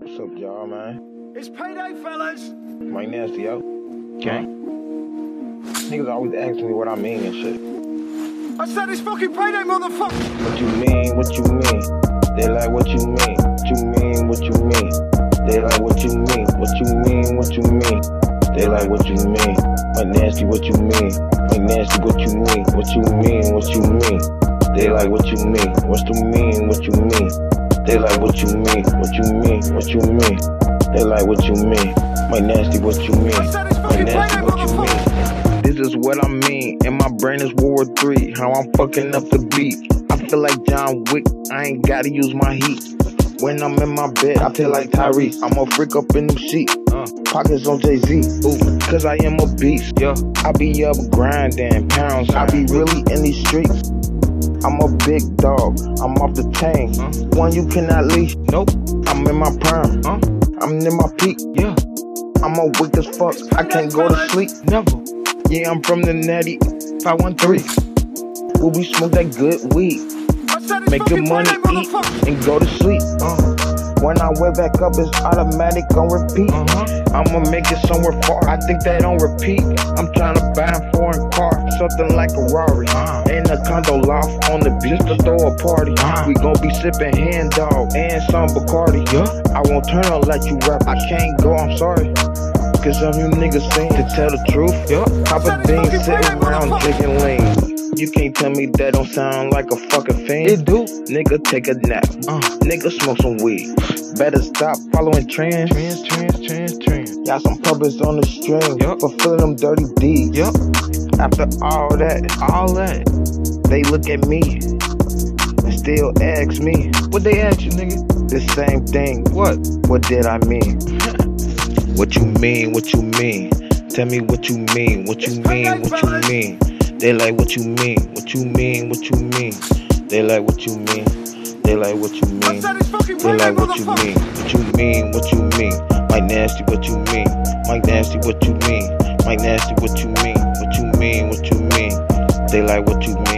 What's up, y'all, man? It's payday, fellas. Mike Nasty, yo. Gang. Niggas always ask me what I mean and shit. I said it's fucking payday, motherfucker. What you mean? What you mean? They like what you mean? What you mean? What you mean? They like what you mean? What you mean? What you mean? They like what you mean? Mike Nasty, what you mean? Mike Nasty, what you mean? What you mean? What you mean? They like what you mean? What's the mean? What you mean? They like what you mean? What you mean? What you mean? They like what you mean? My Nasty, what you mean? I said it's Mike fucking Nasty, what you mean? This is what I mean, and my brain is World War Three. How I'm fucking up the beat. I feel like John Wick. I ain't gotta use my heat. When I'm in my bed, I feel like Tyrese. I'm a freak up in them sheets. Uh, pockets on Jay Z. Ooh, cause I am a beast. Yeah, I be up grinding pounds. I be really in these streets. I'm a big dog. I'm off the chain. One you cannot leash. Nope. I'm in my prime. Huh? I'm in my peak. Yeah. I'm a weak as fuck. I can't go to sleep. Never. Yeah, I'm from the natty 513. We'll be smoke that good weed. I said it's Make good money, eat, and go to sleep. Uh. When I wake back up, it's automatic on repeat. Uh-huh. I'ma make it somewhere far. I think they don't repeat. I'm trying to buy a foreign car, something like a Rari. In a condo loft on the beach to throw a party. We gon' be sipping hand dog and some Bacardi. I won't turn on like you rap. I can't go, I'm sorry. Cause some you niggas saying to tell the truth. Papa Bean sitting around drinking lean. You can't tell me that don't sound like a fucking fiend. It do. Nigga, take a nap. Uh, nigga, smoke some weed. Better stop following trends. Trends, trends, trends, trends. Got some puppets on the string. Yep. Fulfilling them dirty deeds. Yep. After all that, all that, they look at me and still ask me. What they ask you, nigga? The same thing. What? What did I mean? what you mean? What you mean? Tell me what you mean. What you mean? What you mean? They like what you mean. What you mean? What you mean? They like what you mean. They like what you mean. it's They like what you mean. What you mean? What you mean? Mike Nasty, what you mean? Mike Nasty, what you mean? Mike Nasty, what you mean? What They like what you mean.